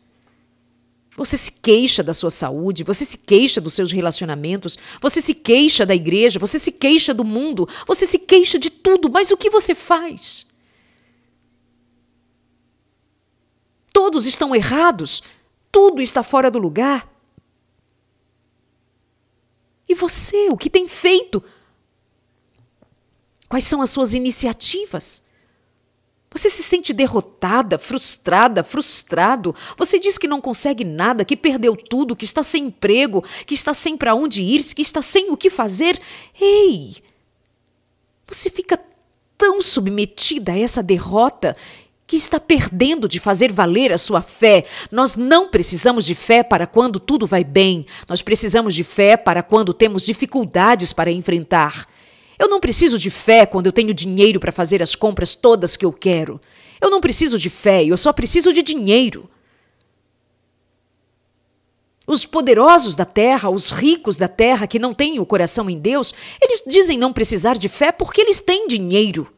Você se queixa da sua saúde, você se queixa dos seus relacionamentos, você se queixa da igreja, você se queixa do mundo, você se queixa de tudo, mas o que você faz? Todos estão errados, tudo está fora do lugar. E você, o que tem feito? Quais são as suas iniciativas? Você se sente derrotada, frustrada, frustrado. Você diz que não consegue nada, que perdeu tudo, que está sem emprego, que está sem para onde ir, que está sem o que fazer. Ei! Você fica tão submetida a essa derrota que está perdendo de fazer valer a sua fé. Nós não precisamos de fé para quando tudo vai bem. Nós precisamos de fé para quando temos dificuldades para enfrentar. Eu não preciso de fé quando eu tenho dinheiro para fazer as compras todas que eu quero. Eu não preciso de fé, eu só preciso de dinheiro. Os poderosos da terra, os ricos da terra que não têm o coração em Deus, eles dizem não precisar de fé porque eles têm dinheiro.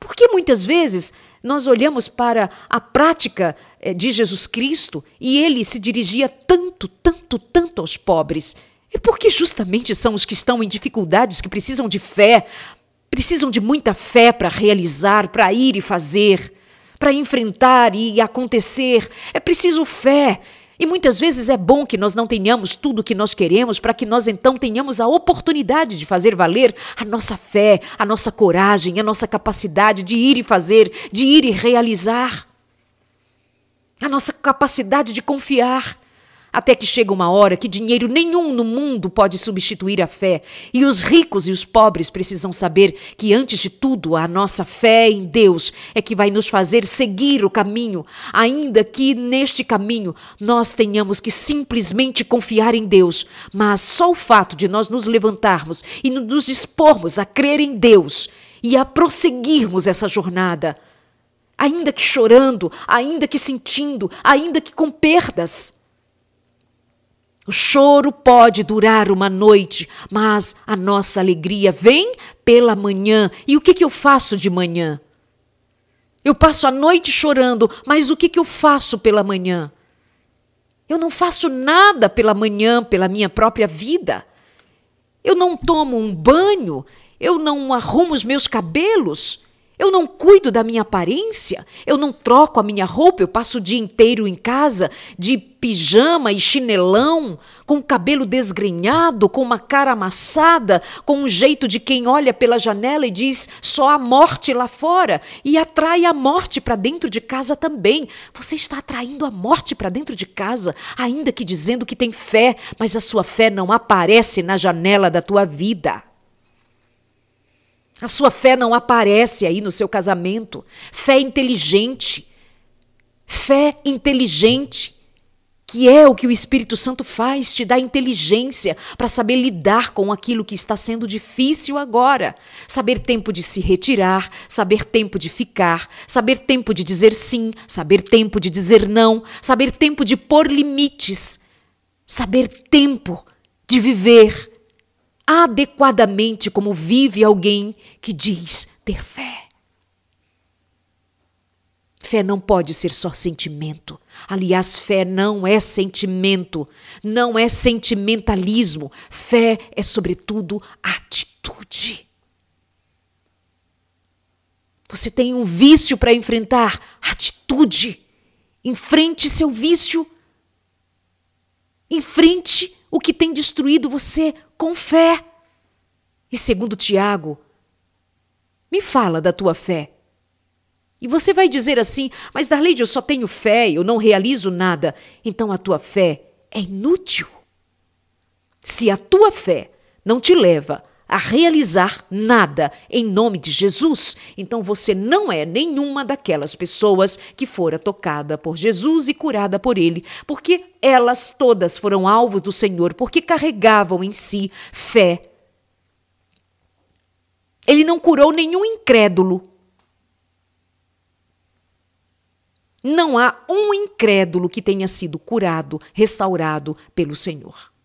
Porque muitas vezes nós olhamos para a prática eh, de Jesus Cristo e ele se dirigia tanto, tanto, tanto aos pobres. É porque justamente são os que estão em dificuldades que precisam de fé, precisam de muita fé para realizar, para ir e fazer, para enfrentar e acontecer. É preciso fé. E muitas vezes é bom que nós não tenhamos tudo o que nós queremos, para que nós então tenhamos a oportunidade de fazer valer a nossa fé, a nossa coragem, a nossa capacidade de ir e fazer, de ir e realizar. A nossa capacidade de confiar até que chega uma hora que dinheiro nenhum no mundo pode substituir a fé, e os ricos e os pobres precisam saber que, antes de tudo, a nossa fé em Deus é que vai nos fazer seguir o caminho, ainda que neste caminho nós tenhamos que simplesmente confiar em Deus. Mas só o fato de nós nos levantarmos e nos dispormos a crer em Deus e a prosseguirmos essa jornada, ainda que chorando, ainda que sentindo, ainda que com perdas. O choro pode durar uma noite, mas a nossa alegria vem pela manhã. E o que, que eu faço de manhã? Eu passo a noite chorando, mas o que, que eu faço pela manhã? Eu não faço nada pela manhã, pela minha própria vida. Eu não tomo um banho, eu não arrumo os meus cabelos, eu não cuido da minha aparência, eu não troco a minha roupa, eu passo o dia inteiro em casa de pijama e chinelão, com o cabelo desgrenhado, com uma cara amassada, com um jeito de quem olha pela janela e diz só a morte lá fora e atrai a morte para dentro de casa também. Você está atraindo a morte para dentro de casa, ainda que dizendo que tem fé, mas a sua fé não aparece na janela da tua vida. A sua fé não aparece aí no seu casamento. Fé inteligente. Fé inteligente. Que é o que o Espírito Santo faz, te dá inteligência para saber lidar com aquilo que está sendo difícil agora. Saber tempo de se retirar, saber tempo de ficar, saber tempo de dizer sim, saber tempo de dizer não, saber tempo de pôr limites, saber tempo de viver adequadamente como vive alguém que diz ter fé. Fé não pode ser só sentimento. Aliás, fé não é sentimento, não é sentimentalismo. Fé é, sobretudo, atitude. Você tem um vício para enfrentar? Atitude. Enfrente seu vício. Enfrente o que tem destruído você com fé. E segundo Tiago, me fala da tua fé. E você vai dizer assim: Mas Darleide, eu só tenho fé, eu não realizo nada. Então a tua fé é inútil. Se a tua fé não te leva a realizar nada em nome de Jesus, então você não é nenhuma daquelas pessoas que fora tocada por Jesus e curada por ele, porque elas todas foram alvos do Senhor, porque carregavam em si fé. Ele não curou nenhum incrédulo. Não há um incrédulo que tenha sido curado, restaurado pelo Senhor.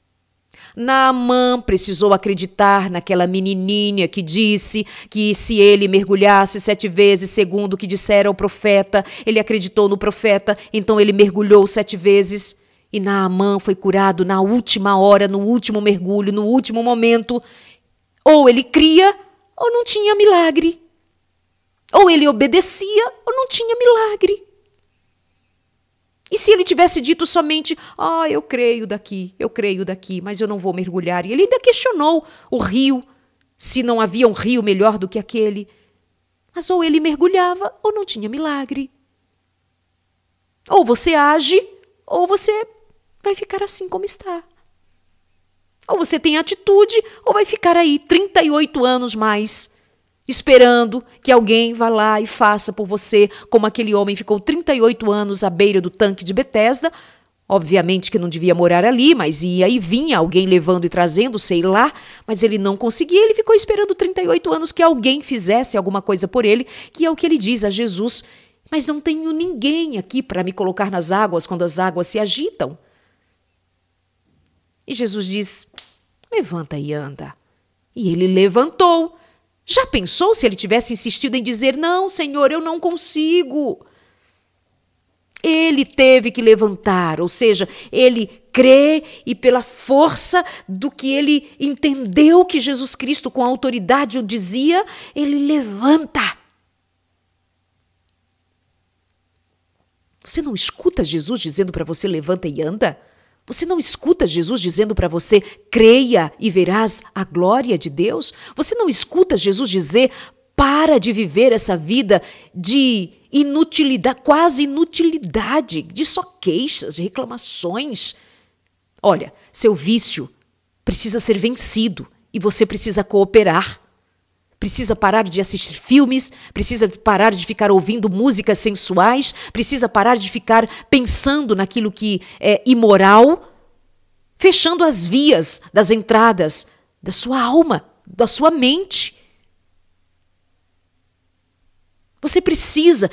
Naamã precisou acreditar naquela menininha que disse que se ele mergulhasse sete vezes, segundo o que dissera o profeta, ele acreditou no profeta, então ele mergulhou sete vezes. E Naamã foi curado na última hora, no último mergulho, no último momento. Ou ele cria, ou não tinha milagre. Ou ele obedecia, ou não tinha milagre. E se ele tivesse dito somente, ah, eu creio daqui, eu creio daqui, mas eu não vou mergulhar? E ele ainda questionou o rio, se não havia um rio melhor do que aquele. Mas ou ele mergulhava ou não tinha milagre. Ou você age, ou você vai ficar assim como está. Ou você tem atitude, ou vai ficar aí 38 anos mais esperando que alguém vá lá e faça por você, como aquele homem ficou 38 anos à beira do tanque de Betesda. Obviamente que não devia morar ali, mas ia e vinha alguém levando e trazendo, sei lá, mas ele não conseguia, ele ficou esperando 38 anos que alguém fizesse alguma coisa por ele, que é o que ele diz a Jesus: "Mas não tenho ninguém aqui para me colocar nas águas quando as águas se agitam". E Jesus diz: "Levanta e anda". E ele levantou. Já pensou se ele tivesse insistido em dizer: Não, Senhor, eu não consigo? Ele teve que levantar, ou seja, ele crê e pela força do que ele entendeu que Jesus Cristo com autoridade o dizia, ele levanta. Você não escuta Jesus dizendo para você levanta e anda? Você não escuta Jesus dizendo para você: creia e verás a glória de Deus? Você não escuta Jesus dizer: para de viver essa vida de inutilidade, quase inutilidade, de só queixas, de reclamações, Olha, seu vício precisa ser vencido e você precisa cooperar. Precisa parar de assistir filmes, precisa parar de ficar ouvindo músicas sensuais, precisa parar de ficar pensando naquilo que é imoral, fechando as vias das entradas da sua alma, da sua mente. Você precisa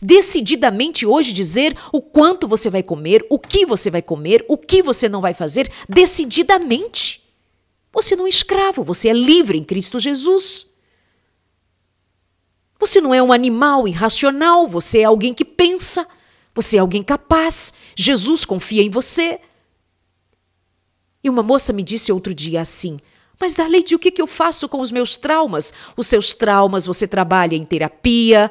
decididamente hoje dizer o quanto você vai comer, o que você vai comer, o que você não vai fazer, decididamente. Você não é escravo, você é livre em Cristo Jesus. Você não é um animal irracional, você é alguém que pensa, você é alguém capaz. Jesus confia em você. E uma moça me disse outro dia assim: mas, Darleide, o que, que eu faço com os meus traumas? Os seus traumas você trabalha em terapia,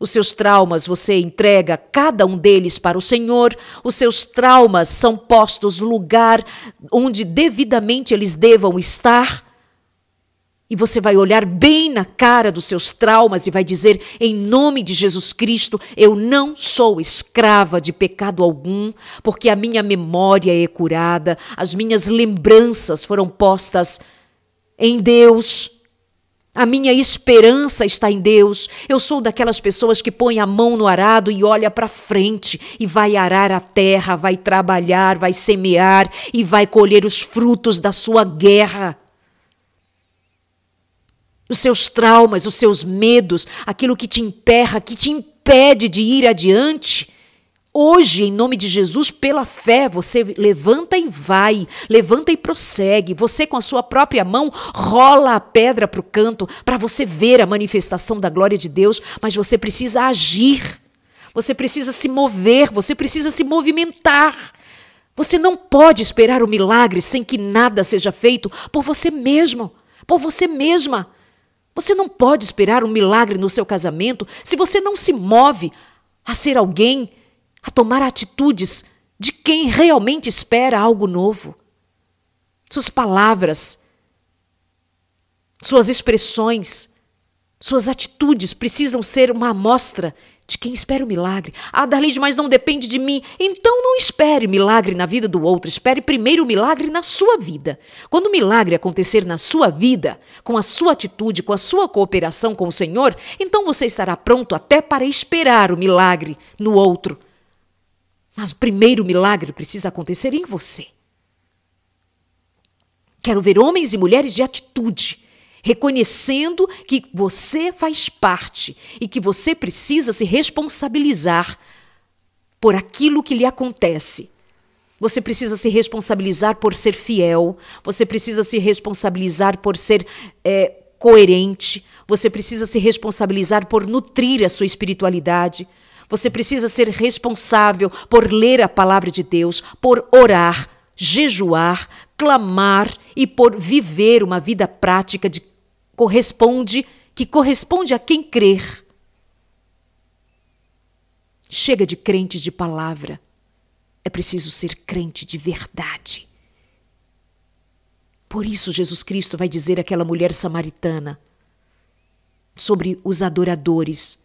os seus traumas você entrega cada um deles para o Senhor, os seus traumas são postos no lugar onde devidamente eles devam estar. E você vai olhar bem na cara dos seus traumas e vai dizer: em nome de Jesus Cristo, eu não sou escrava de pecado algum, porque a minha memória é curada, as minhas lembranças foram postas em Deus. A minha esperança está em Deus. Eu sou daquelas pessoas que põe a mão no arado e olha para frente e vai arar a terra, vai trabalhar, vai semear e vai colher os frutos da sua guerra. Os seus traumas, os seus medos, aquilo que te emperra, que te impede de ir adiante, Hoje, em nome de Jesus, pela fé, você levanta e vai, levanta e prossegue. Você, com a sua própria mão, rola a pedra para o canto para você ver a manifestação da glória de Deus, mas você precisa agir, você precisa se mover, você precisa se movimentar. Você não pode esperar o milagre sem que nada seja feito por você mesmo, por você mesma. Você não pode esperar um milagre no seu casamento se você não se move a ser alguém a tomar atitudes de quem realmente espera algo novo. Suas palavras, suas expressões, suas atitudes precisam ser uma amostra de quem espera o milagre. Ah, Darlide, mas não depende de mim. Então não espere milagre na vida do outro. Espere primeiro o milagre na sua vida. Quando o milagre acontecer na sua vida, com a sua atitude, com a sua cooperação com o Senhor, então você estará pronto até para esperar o milagre no outro. Mas o primeiro milagre precisa acontecer em você. Quero ver homens e mulheres de atitude, reconhecendo que você faz parte e que você precisa se responsabilizar por aquilo que lhe acontece. Você precisa se responsabilizar por ser fiel, você precisa se responsabilizar por ser é, coerente, você precisa se responsabilizar por nutrir a sua espiritualidade. Você precisa ser responsável por ler a palavra de Deus, por orar, jejuar, clamar e por viver uma vida prática de corresponde que corresponde a quem crer. Chega de crentes de palavra. É preciso ser crente de verdade. Por isso, Jesus Cristo vai dizer àquela mulher samaritana sobre os adoradores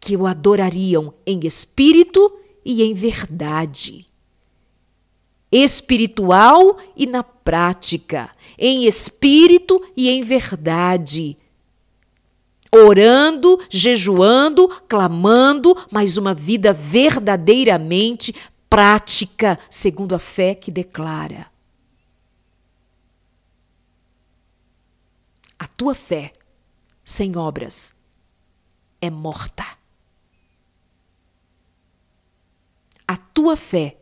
que o adorariam em espírito e em verdade. Espiritual e na prática, em espírito e em verdade. Orando, jejuando, clamando, mas uma vida verdadeiramente prática, segundo a fé que declara. A tua fé, sem obras, é morta. a tua fé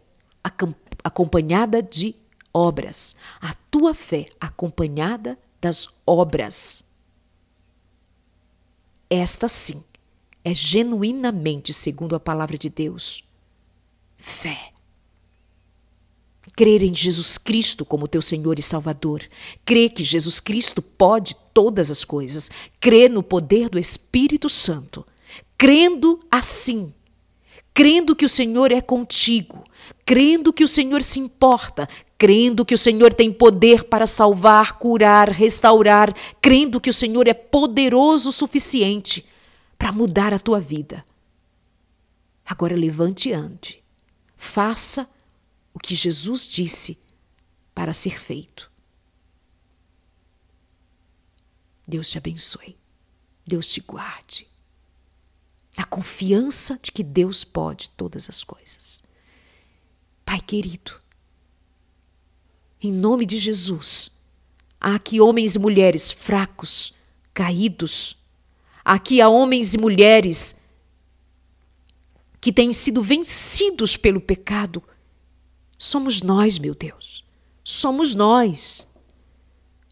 acompanhada de obras, a tua fé acompanhada das obras. Esta sim é genuinamente, segundo a palavra de Deus, fé. Crer em Jesus Cristo como teu Senhor e Salvador. Crer que Jesus Cristo pode todas as coisas. Crer no poder do Espírito Santo. Crendo assim, crendo que o Senhor é contigo, crendo que o Senhor se importa, crendo que o Senhor tem poder para salvar, curar, restaurar, crendo que o Senhor é poderoso o suficiente para mudar a tua vida. Agora levante e ande. Faça o que Jesus disse para ser feito. Deus te abençoe. Deus te guarde. A confiança de que Deus pode todas as coisas. Pai querido, em nome de Jesus, há aqui homens e mulheres fracos, caídos. Aqui há homens e mulheres que têm sido vencidos pelo pecado. Somos nós, meu Deus. Somos nós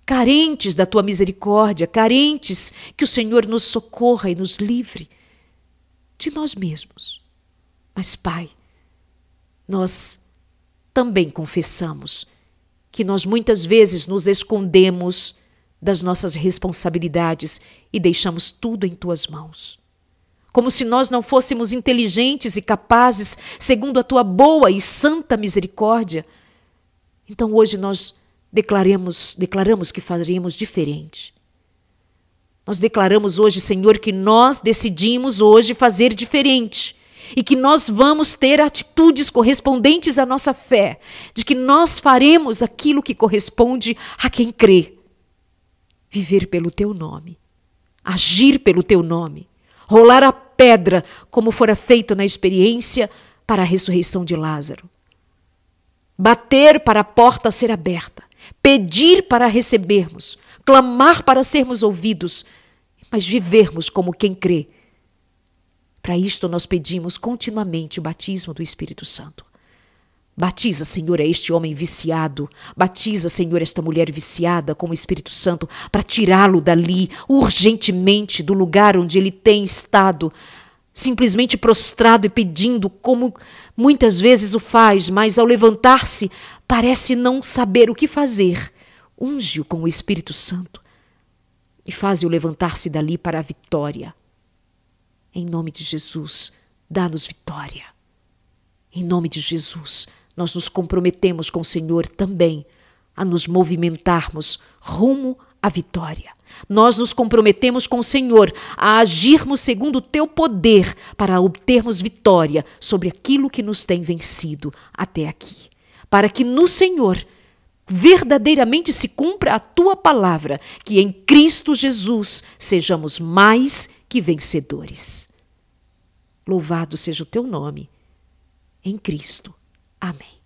carentes da tua misericórdia, carentes que o Senhor nos socorra e nos livre de nós mesmos. Mas, Pai, nós também confessamos que nós muitas vezes nos escondemos das nossas responsabilidades e deixamos tudo em tuas mãos. Como se nós não fôssemos inteligentes e capazes, segundo a tua boa e santa misericórdia. Então hoje nós declaramos que faríamos diferente. Nós declaramos hoje, Senhor, que nós decidimos hoje fazer diferente e que nós vamos ter atitudes correspondentes à nossa fé, de que nós faremos aquilo que corresponde a quem crê. Viver pelo teu nome, agir pelo teu nome, rolar a pedra, como fora feito na experiência para a ressurreição de Lázaro. Bater para a porta ser aberta, pedir para recebermos, clamar para sermos ouvidos, mas vivermos como quem crê. Para isto nós pedimos continuamente o batismo do Espírito Santo. Batiza, Senhor, este homem viciado. Batiza, Senhor, esta mulher viciada com o Espírito Santo para tirá-lo dali urgentemente do lugar onde ele tem estado, simplesmente prostrado e pedindo, como muitas vezes o faz, mas ao levantar-se parece não saber o que fazer. Unge-o com o Espírito Santo e faze-o levantar-se dali para a vitória. Em nome de Jesus, dá-nos vitória. Em nome de Jesus, nós nos comprometemos com o Senhor também a nos movimentarmos rumo à vitória. Nós nos comprometemos com o Senhor a agirmos segundo o teu poder para obtermos vitória sobre aquilo que nos tem vencido até aqui para que no Senhor verdadeiramente se cumpra a tua palavra, que em Cristo Jesus sejamos mais que vencedores. Louvado seja o teu nome, em Cristo. Amém.